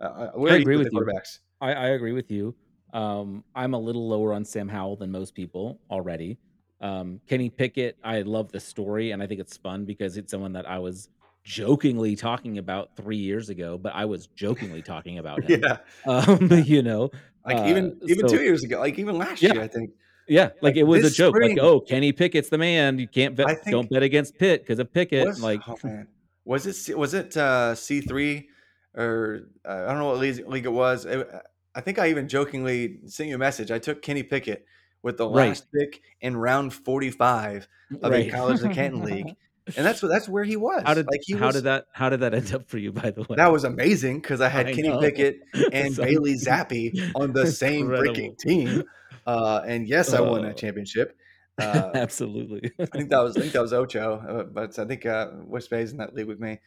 S5: Uh,
S6: I agree
S5: with
S6: with you.
S5: quarterbacks?
S6: I, I agree with you. Um, I'm a little lower on Sam Howell than most people already. Um, Kenny Pickett, I love the story and I think it's fun because it's someone that I was jokingly talking about three years ago, but I was jokingly talking about him.
S5: Yeah,
S6: Um, you know,
S5: like even
S6: uh,
S5: even
S6: so-
S5: two years ago, like even last
S6: Yeah.
S5: year, I think.
S6: yeah, like,
S5: like,
S6: it was a joke.
S5: spring-
S6: like, oh, Kenny Pickett's the man. You can't bet,
S5: think-
S6: don't bet against Pitt because of Pickett.
S5: was,
S6: like,
S5: oh was it was it uh, C three or uh, I don't know what league, league it was. It- I think I even jokingly sent you a message. I took Kenny Pickett with the
S6: Right.
S5: last pick in round forty five of a college to Canton league, and that's what that's where he was.
S6: How did
S5: like he
S6: how
S5: was,
S6: did that how did that end up for you? By the way,
S5: That was amazing because I had
S6: I
S5: Kenny
S6: know.
S5: Pickett and Bailey Zappe on the same freaking team, uh, and yes, I won
S6: Oh.
S5: that championship. Uh,
S6: absolutely.
S5: I think that was I think that was Ocho, uh, but I think uh, West Bay's in that league with me.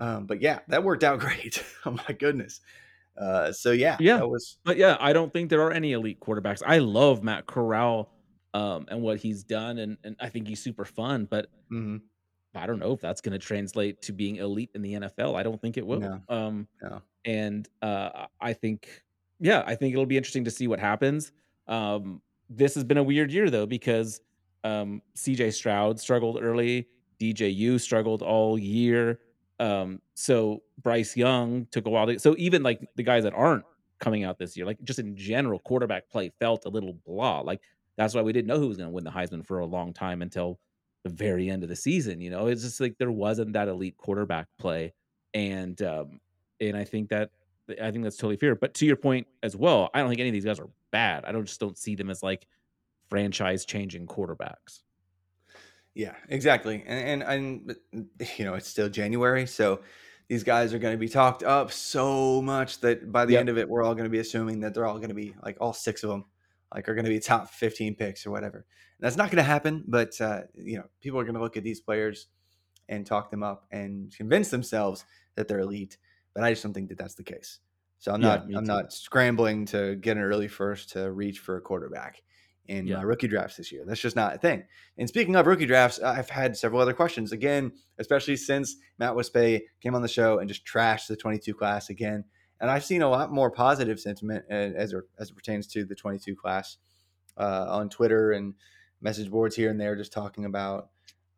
S5: Um, but yeah, that worked out great. oh my goodness. Uh, so yeah,
S6: Yeah.
S5: that was
S6: But yeah, I don't think there are any elite quarterbacks. I love Matt Corral um, and what he's done, and, and I think he's super fun. But
S5: mhm.
S6: I don't know if that's going to translate to being elite in the NFL. I don't think it will.
S5: No.
S6: Um,
S5: No.
S6: And uh, I think, yeah, I think it'll be interesting to see what happens. Um, this has been a weird year though because um, CJ Stroud struggled early, DJU struggled all year. Um, so Bryce Young took a while to. So even like the guys that aren't coming out this year, like just in general, quarterback play felt a little blah. Like that's why we didn't know who was going to win the Heisman for a long time until the very end of the season. You know, it's just like there wasn't that elite quarterback play, and um, and I think that I think that's totally fair. But to your point as well, I don't think any of these guys are bad. I don't just don't see them as like franchise changing quarterbacks.
S5: yeah, exactly. And and, and you know, it's still January, so these guys are going to be talked up so much that by the
S6: Yep.
S5: end of it, we're all going to be assuming that they're all going to be like all six of them, like are going to be top fifteen picks or whatever. And that's not going to happen, but uh, you know, people are going to look at these players and talk them up and convince themselves that they're elite. But I just don't think that that's the case. So I'm
S6: Yeah,
S5: not I'm
S6: too.
S5: not scrambling to get an early first to reach for a quarterback in
S6: Yeah.
S5: my rookie drafts this year. That's just not a thing. And speaking of rookie drafts, I've had several other questions again, especially since Matt Wispay came on the show and just trashed the 22 class again. And I've seen a lot more positive sentiment as as it pertains to the 22 class uh, on Twitter and message boards here and there, just talking about,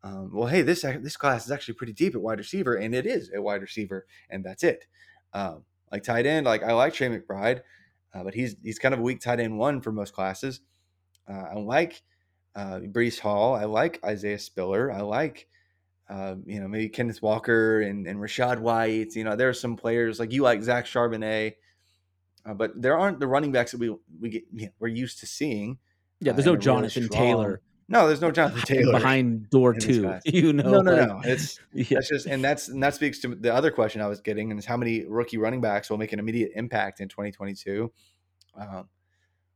S5: um, well, hey, this this class is actually pretty deep at wide receiver, and it is at wide receiver, and that's it. Um, like tight end, like I like Trey McBride, uh, but he's he's kind of a weak tight end one for most classes. Uh, I like uh, Breece Hall. I like Isaiah Spiller. I like, uh, you know, maybe Kenneth Walker and, and Rachaad White. You know, there are some players like you like Zach Charbonnet, uh, but there aren't the running backs that we we get you know, we're used to seeing
S6: Yeah,
S5: uh,
S6: there's
S5: and
S6: no
S5: a really
S6: Jonathan Taylor
S5: No, there's no Jonathan Taylor
S6: behind door two. You know,
S5: No, no,
S6: like-
S5: no. It's
S6: yeah.
S5: that's just and that's and that speaks to the other question I was getting, and is how many rookie running backs will make an immediate impact in 2022. Um,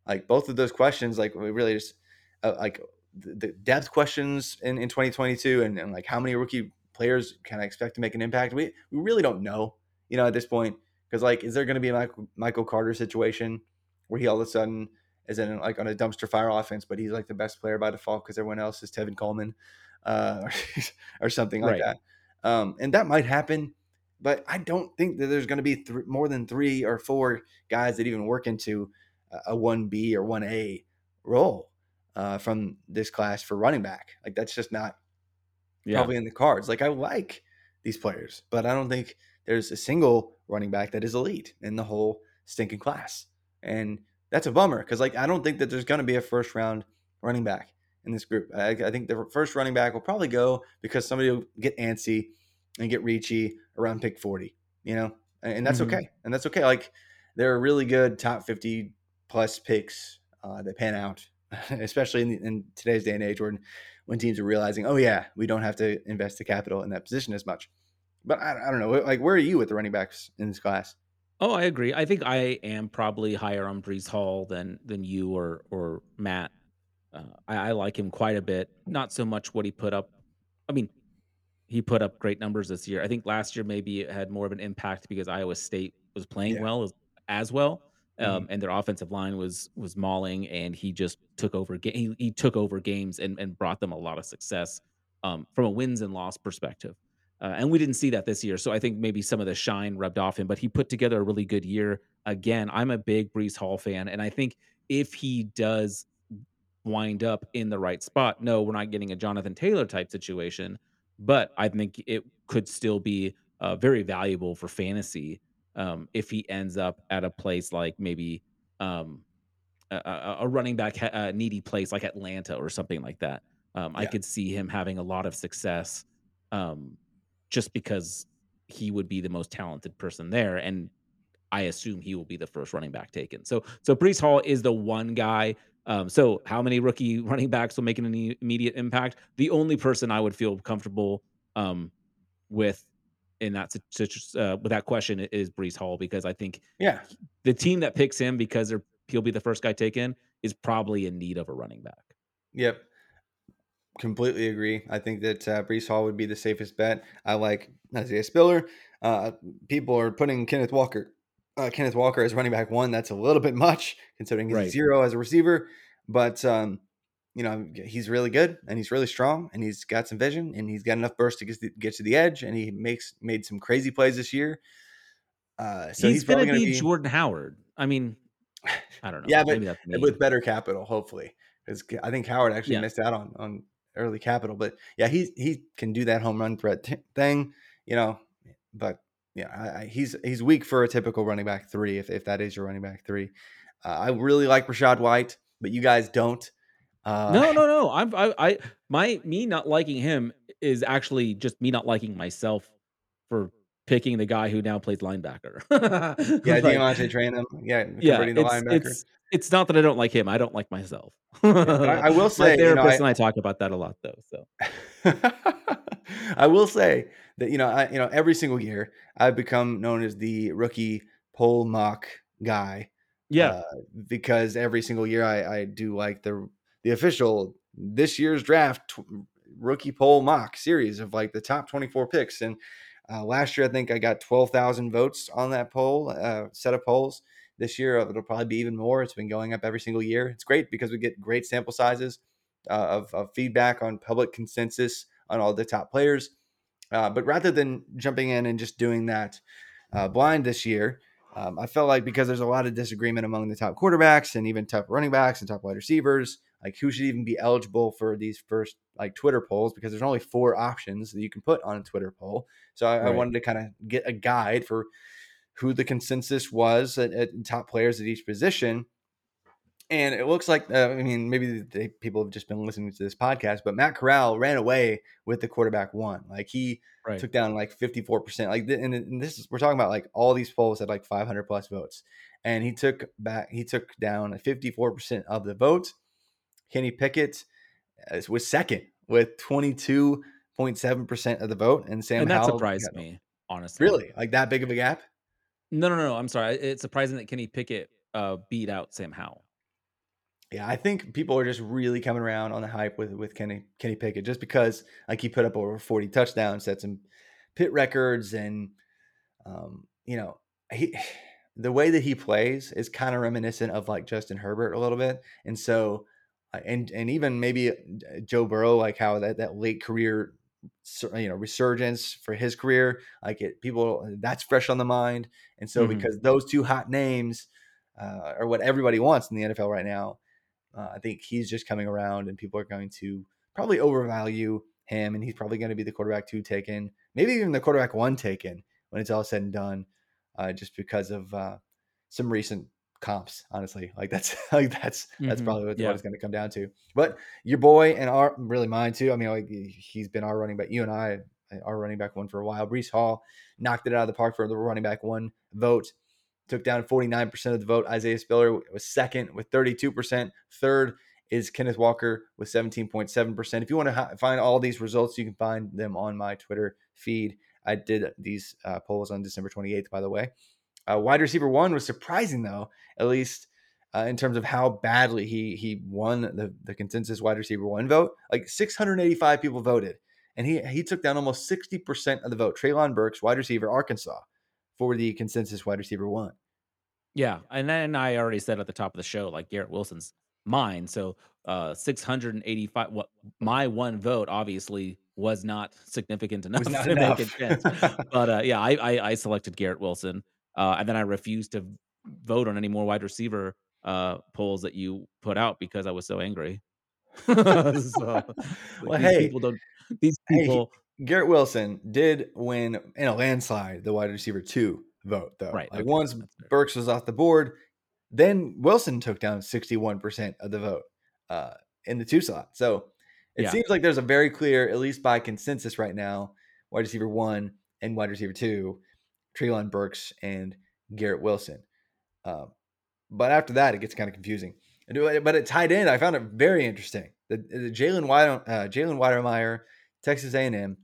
S5: like both of those questions, like we really just uh, like the, the depth questions in, in 2022, and, and like how many rookie players can I expect to make an impact? We we really don't know, you know, at this point, because like, is there going to be a Michael, Michael Carter situation where he all of a sudden is in like on a dumpster fire offense, but he's like the best player by default because everyone else is Tevin Coleman, uh, or, or something like
S6: Right.
S5: that. Um, and that might happen, but I don't think that there's going to be th- more than three or four guys that even work into a- a one B or one A role uh, from this class for running back. Like that's just not
S6: yeah.
S5: probably in the cards. Like I like these players, but I don't think there's a single running back that is elite in the whole stinking class. And that's a bummer because like I don't think that there's going to be a first round running back in this group. I, I think the first running back will probably go because somebody will get antsy and get reachy around pick 40, you know, and, and that's
S6: Mhm.
S5: okay. And that's okay. Like there are really good top 50 plus picks uh, that pan out, especially in, in today's day and age when, when teams are realizing, oh yeah, we don't have to invest the capital in that position as much. But I, I don't know. Like, where are you with the running backs in this class?
S6: Oh, I agree. I think I am probably higher on Breece Hall than than you or or Matt. Uh, I, I like him quite a bit. Not so much what he put up. I mean, he put up great numbers this year. I think last year maybe it had more of an impact because Iowa State was playing
S5: Yeah.
S6: well as, as well, um,
S5: Mhm.
S6: and their offensive line was was mauling, and he just took over. Ga- he, he took over games and and brought them a lot of success um, from a wins and loss perspective. Uh, and we didn't see that this year. So I think maybe some of the shine rubbed off him, but he put together a really good year. Again, I'm a big Breece Hall fan. And I think if he does wind up in the right spot, no, we're not getting a Jonathan Taylor type situation, but I think it could still be uh, very valuable for fantasy um, if he ends up at a place like maybe um, a, a, a running back ha- uh, needy place like Atlanta or something like that. Um, I could see him having a lot of success um, just because he would be the most talented person there, and I assume he will be the first running back taken. So, so Breece Hall is the one guy. Um, so, how many rookie running backs will make an immediate impact? The only person I would feel comfortable um, with in that uh, with that question is Breece Hall because I think
S5: Yeah.
S6: the team that picks him because they're, he'll be the first guy taken is probably in need of a running back.
S5: Yep. Completely agree. I think that uh, Breece Hall would be the safest bet. I like Isaiah Spiller. Uh, people are putting Kenneth Walker, uh, Kenneth Walker as running back one. That's a little bit much considering he's
S6: Right.
S5: zero as a receiver. But um, you know he's really good and he's really strong and he's got some vision and he's got enough burst to get to, get to the edge and he makes made some crazy plays this year. Uh, so
S6: he's,
S5: he's,
S6: going to be,
S5: be
S6: Jordan Howard. I mean, I don't know.
S5: Yeah, but
S6: Maybe that's
S5: with better capital, hopefully, because I think Howard actually
S6: Yeah.
S5: missed out on on early capital. But yeah, he he can do that home run threat t- thing, you know. But yeah, I, I, he's he's weak for a typical running back three, if if that is your running back three. Uh, I really like Rachaad White, but you guys don't. Uh,
S6: no, no, no. I'm I, I my me not liking him is actually just me not liking myself for picking the guy who now plays linebacker.
S5: Yeah,
S6: Like,
S5: Deontay Tranum. Yeah,
S6: yeah,
S5: the
S6: it's,
S5: linebacker.
S6: it's it's not that I don't like him. I don't like myself.
S5: but I- I will say,
S6: my
S5: you know,
S6: therapist
S5: I-
S6: and I talk about that a lot, though. So
S5: I will say that you know, I you know, every single year I've become known as the rookie poll mock guy.
S6: yeah,
S5: uh, because every single year I, I do like the the official this year's draft tw- rookie poll mock series of like the top 24 picks. And uh, last year I think I got 12,000 votes on that poll uh, set of polls. This year uh, it'll probably be even more. It's been going up every single year. It's great because we get great sample sizes uh, of, of feedback on public consensus on all the top players. Uh, but rather than jumping in and just doing that uh, blind this year um, I felt like because there's a lot of disagreement among the top quarterbacks and even top running backs and top wide receivers, like who should even be eligible for these first like Twitter polls because there's only four options that you can put on a Twitter poll. So I, I wanted to kind of get a guide for who the consensus was at, at top players at each position. And it looks like, uh, I mean, maybe they, people have just been listening to this podcast, but Matt Corral ran away with the quarterback one. Like he
S6: right.
S5: took down like 54%. Like, and, and this is, we're talking about like all these polls had like 500 plus votes. And he took back, he took down 54% of the votes. Kenny Pickett uh, was second with 22.7% of the vote. And Sam
S6: and that
S5: Howell
S6: surprised me, honestly.
S5: Really? Like that big of a gap?
S6: No, no, no. I'm sorry. It's surprising that Kenny Pickett uh, beat out Sam Howell.
S5: Yeah, I think people are just really coming around on the hype with with Kenny Kenny Pickett just because like he put up over 40 touchdowns, set some Pitt records, and um, you know, he the way that he plays is kind of reminiscent of like Justin Herbert a little bit. And so and and even maybe uh, Joe Burrow, like how that, that late career you know resurgence for his career, like it people that's fresh on the mind. And so
S6: Mhm.
S5: because those two hot names uh, are what everybody wants in the NFL right now. Uh, I think he's just coming around, and people are going to probably overvalue him, and he's probably going to be the quarterback two taken, maybe even the quarterback one taken when it's all said and done, uh, just because of uh, some recent comps. Honestly, like that's like that's that's
S6: Mhm.
S5: probably what,
S6: Yeah.
S5: what it's going to come down to. But your boy and our really mine too. I mean, like he's been our running back. You and I, our running back one for a while. Breece Hall knocked it out of the park for the running back one vote took down 49% of the vote. Isaiah Spiller was second with 32%. Third is Kenneth Walker with 17.7%. If you want to ha- find all these results, you can find them on my Twitter feed. I did these uh, polls on December 28th, by the way. Uh, wide receiver one was surprising, though, at least uh, in terms of how badly he he won the, the consensus wide receiver one vote. Like 685 people voted, and he he took down almost 60% of the vote. Treylon Burks, wide receiver, Arkansas, for the consensus wide receiver one.
S6: Yeah, and then I already said at the top of the show, like Garrett Wilson's mine. So uh 685 what my one vote obviously was not significant enough
S5: not
S6: to
S5: enough.
S6: make a chance. but uh yeah, I, I I selected Garrett Wilson. Uh and then I refused to vote on any more wide receiver uh polls that you put out because I was so angry. so
S5: Well,
S6: these
S5: hey.
S6: people don't these
S5: Hey,
S6: people
S5: Garrett Wilson did win in a landslide the wide receiver two vote, though.
S6: Right,
S5: Like
S6: okay,
S5: once. Burks was off the board, then Wilson took down 61% of the vote uh, in the two slot. So it
S6: Yeah.
S5: seems like there's a very clear, at least by consensus right now, wide receiver one and wide receiver two, Treylon Burks and Garrett Wilson. Um, but after that, it gets kind of confusing. But at tight end, I found it very interesting. The, the Jalen uh, Jalen Wydermyer, Texas A&M,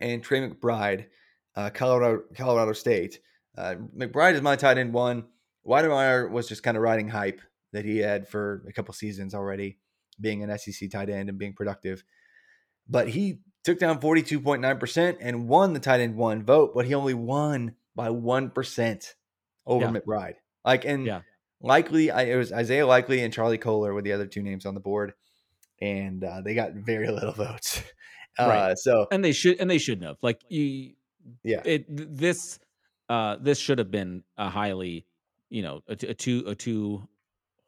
S5: and Trey McBride, uh, Colorado Colorado State. Uh, McBride is my tight end one. Wydermyer was just kind of riding hype that he had for a couple seasons already, being an SEC tight end and being productive. But he took down 42.9% and won the tight end one vote, but he only won by 1% over
S6: Yeah.
S5: McBride. Like, and
S6: Yeah.
S5: likely, I, it was Isaiah Likely and Charlie Kolar were the other two names on the board, and uh, they got very little votes. Uh,
S6: Right.
S5: So,
S6: and they should and they shouldn't have. Like you
S5: yeah.
S6: it this uh this should have been a highly you know a, a two a two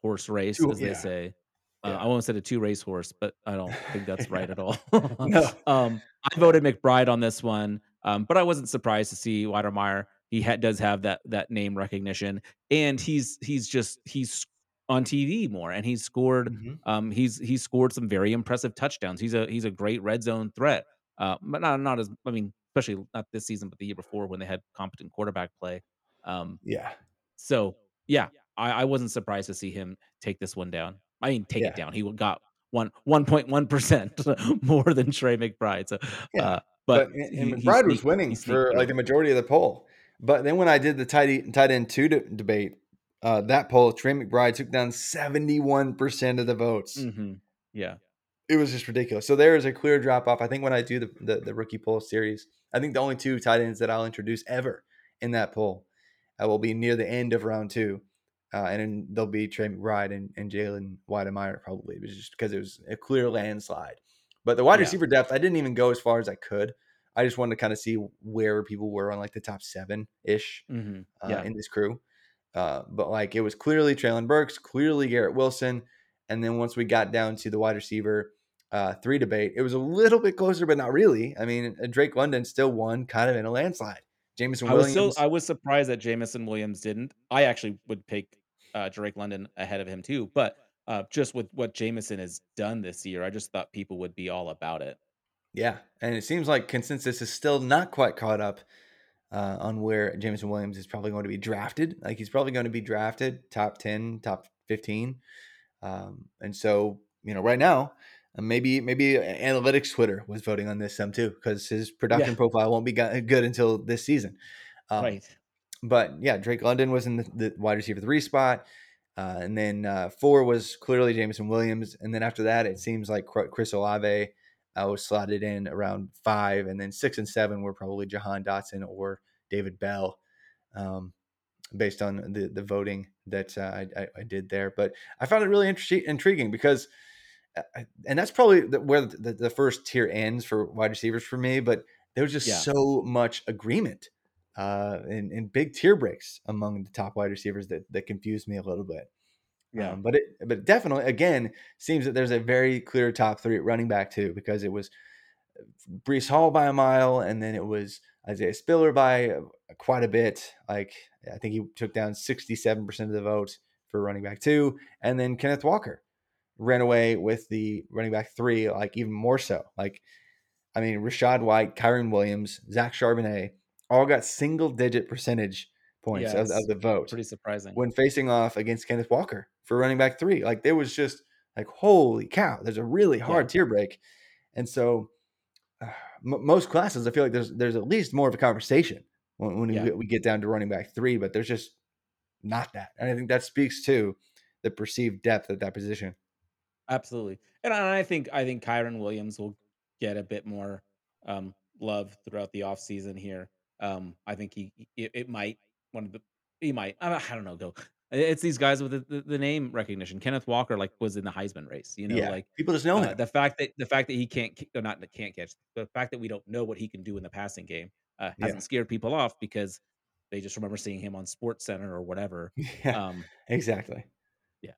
S6: horse race
S5: Two-
S6: as they
S5: yeah.
S6: uh, i won't say a two racehorse, but i don't think that's right at all
S5: No.
S6: um i voted mcbride on this one um but i wasn't surprised to see Wydermyer. he ha- does have that that name recognition and he's he's just he's on tv more and he's scored
S5: Mhm.
S6: um, he's he's scored some very impressive touchdowns. He's a he's a great red zone threat. Uh, but not not as I mean, especially not this season, but the year before when they had competent quarterback play. Um,
S5: Yeah.
S6: so yeah, I, I wasn't surprised to see him take this one down. I mean, take
S5: Yeah.
S6: it down. He got one one point one percent more than Trey McBride. So,
S5: Yeah.
S6: uh, but,
S5: But, and,
S6: he-
S5: and McBride was winning for like the majority of the poll. But then when I did the tight tight end two de- debate, uh, that poll, Trey McBride took down 71% of the votes.
S6: Mhm. Yeah,
S5: It was just ridiculous. So there is a clear drop off. I think when I do the, the, the rookie poll series, I think the only two tight ends that I'll introduce ever in that poll uh, will be near the end of round two. Uh, and then there'll be Trey McBride and, and Jalen Wydermyer probably, it was just because it was a clear landslide. But the wide
S6: Yeah.
S5: receiver depth, I didn't even go as far as I could. I just wanted to kind of see where people were on like the top seven ish
S6: hmm
S5: uh,
S6: yeah,
S5: in this crew. Uh, but like it was clearly Treylon Burks, clearly Garrett Wilson. And then once we got down to the wide receiver uh, three debate, it was a little bit closer, but not really. I mean, uh, Drake London still won kind of in a landslide. Jameson
S6: I was
S5: Williams.
S6: so I was surprised that Jameson Williams didn't. I actually would pick uh, Drake London ahead of him too, but uh, just with what Jameson has done this year, I just thought people would be all about it.
S5: yeah. And it seems like consensus is still not quite caught up uh, on where Jameson Williams is probably going to be drafted. Like he's probably going to be drafted top 10, top 15. Um, and so you know, right now, uh, maybe maybe analytics Twitter was voting on this some too because his production
S6: Yeah.
S5: profile won't be good until this season. Um,
S6: right.
S5: But yeah, Drake London was in the, the wide receiver three spot. Uh, and then uh, four was clearly Jameson Williams. And then after that, it seems like Chris Olave uh, was slotted in around five. And then six and seven were probably Jahan Dotson or David Bell, um, based on the, the voting that uh, I, I, did there. But I found it really inter- intriguing because, uh, and that's probably the, where the, the first tier ends for wide receivers for me. But there was just
S6: Yeah.
S5: so much agreement uh, and, and big tier breaks among the top wide receivers that, that confused me a little bit.
S6: Yeah.
S5: Um, but it but definitely again seems that there's a very clear top three at running back too because it was Breece Hall by a mile and then it was Isaiah Spiller by uh, quite a bit. Like I think he took down 67% of the vote for running back two, and then Kenneth Walker ran away with the running back three, like even more so. Like I mean, Rachaad White, Kyren Williams, Zach Charbonnet all got single digit percentage points of, of the vote
S6: Pretty surprising.
S5: when facing off against Kenneth Walker for running back three. Like there was just like, holy cow, there's a really hard tier break. And so uh, m- most classes, I feel like there's there's at least more of a conversation when, when
S6: Yeah.
S5: we, we get down to running back three, but there's just not that. And I think that speaks to the perceived depth at that position.
S6: Absolutely. And I I think I think Kyren Williams will get a bit more um, love throughout the offseason here. Um, I think he it, it might one of the he might I don't, know go. It's these guys with the, the, the name recognition. Kenneth Walker like was in the Heisman race, you know,
S5: yeah,
S6: like
S5: people just know
S6: uh,
S5: him.
S6: the fact that the fact that he can't or not can't catch the fact that we don't know what he can do in the passing game uh, hasn't scared people off because they just remember seeing him on Sports Center or whatever.
S5: yeah,
S6: Um,
S5: exactly. Yeah,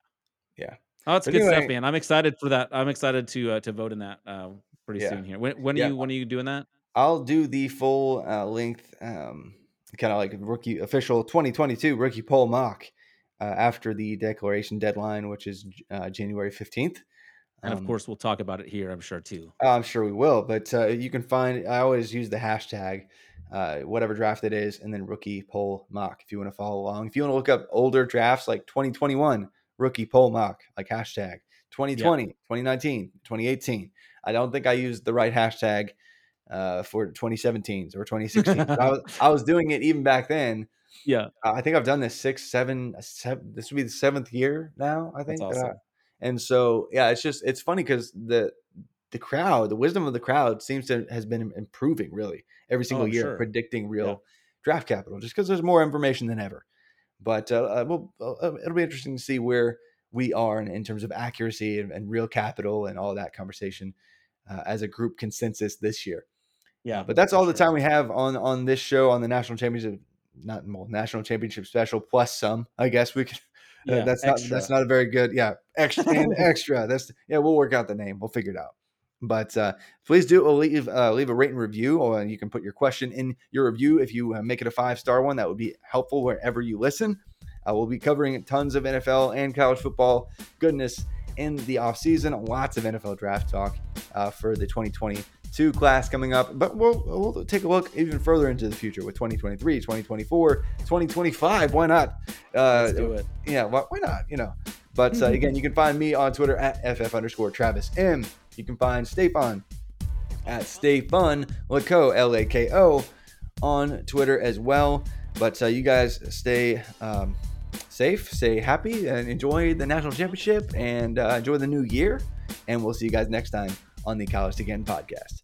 S5: yeah.
S6: Oh, that's
S5: But
S6: good stuff, man. I'm excited for that. I'm excited to uh, to vote in that uh, pretty
S5: Yeah.
S6: soon here. When when
S5: Yeah.
S6: are you when are you doing that?
S5: I'll do the full uh, length, um, kind of like rookie official 2022 rookie poll mock uh, after the declaration deadline, which is uh, January 15th.
S6: And of
S5: Um,
S6: course, we'll talk about it here. I'm sure too.
S5: I'm sure we will, but uh, you can find. I always use the hashtag, uh, whatever draft it is, and then rookie poll mock. If you want to follow along, if you want to look up older drafts like 2021 rookie poll mock, like hashtag 2020, 2019, 2018. I don't think I used the right hashtag uh, for 2017s or 2016. I, was, I was doing it even back then.
S6: Yeah,
S5: Uh, I think I've done this six, seven, seven. This would be the seventh year now. I think. I-
S6: awesome.
S5: and so, yeah, it's just it's funny because the the crowd, the wisdom of the crowd, seems to has been improving really every single
S6: I'm
S5: year,
S6: sure.
S5: predicting real
S6: Yeah.
S5: draft capital, just because there's more information than ever. But uh, uh, we'll, uh, it'll be interesting to see where we are in, in terms of accuracy and, and real capital and all that conversation uh, as a group consensus this year.
S6: Yeah.
S5: But that's all the
S6: sure.
S5: time we have on on this show on the national championship, not well, national championship special plus some. I guess we could. uh,
S6: Yeah,
S5: that's
S6: extra.
S5: not that's not a very good. Yeah, extra and extra. That's yeah. We'll work out the name. We'll figure it out. But uh, please do leave uh, leave a rate and review, or you can put your question in your review. If you uh, make it a five star one, that would be helpful wherever you listen. Uh, we'll be covering tons of NFL and college football goodness in the offseason. Lots of NFL draft talk uh, for the 2022 class coming up. But we'll, we'll take a look even further into the future with 2023, 2024, 2025. Why not? Uh,
S6: Let's do it.
S5: yeah, why, why not? You know. But uh, again, you can find me on Twitter at ff underscore Travis M. You can find Stefan at Stay Fun Lako L A K O on Twitter as well. But uh, you guys stay um, safe, stay happy, and enjoy the national championship and uh, enjoy the new year. And we'll see you guys next time on the College to Get podcast.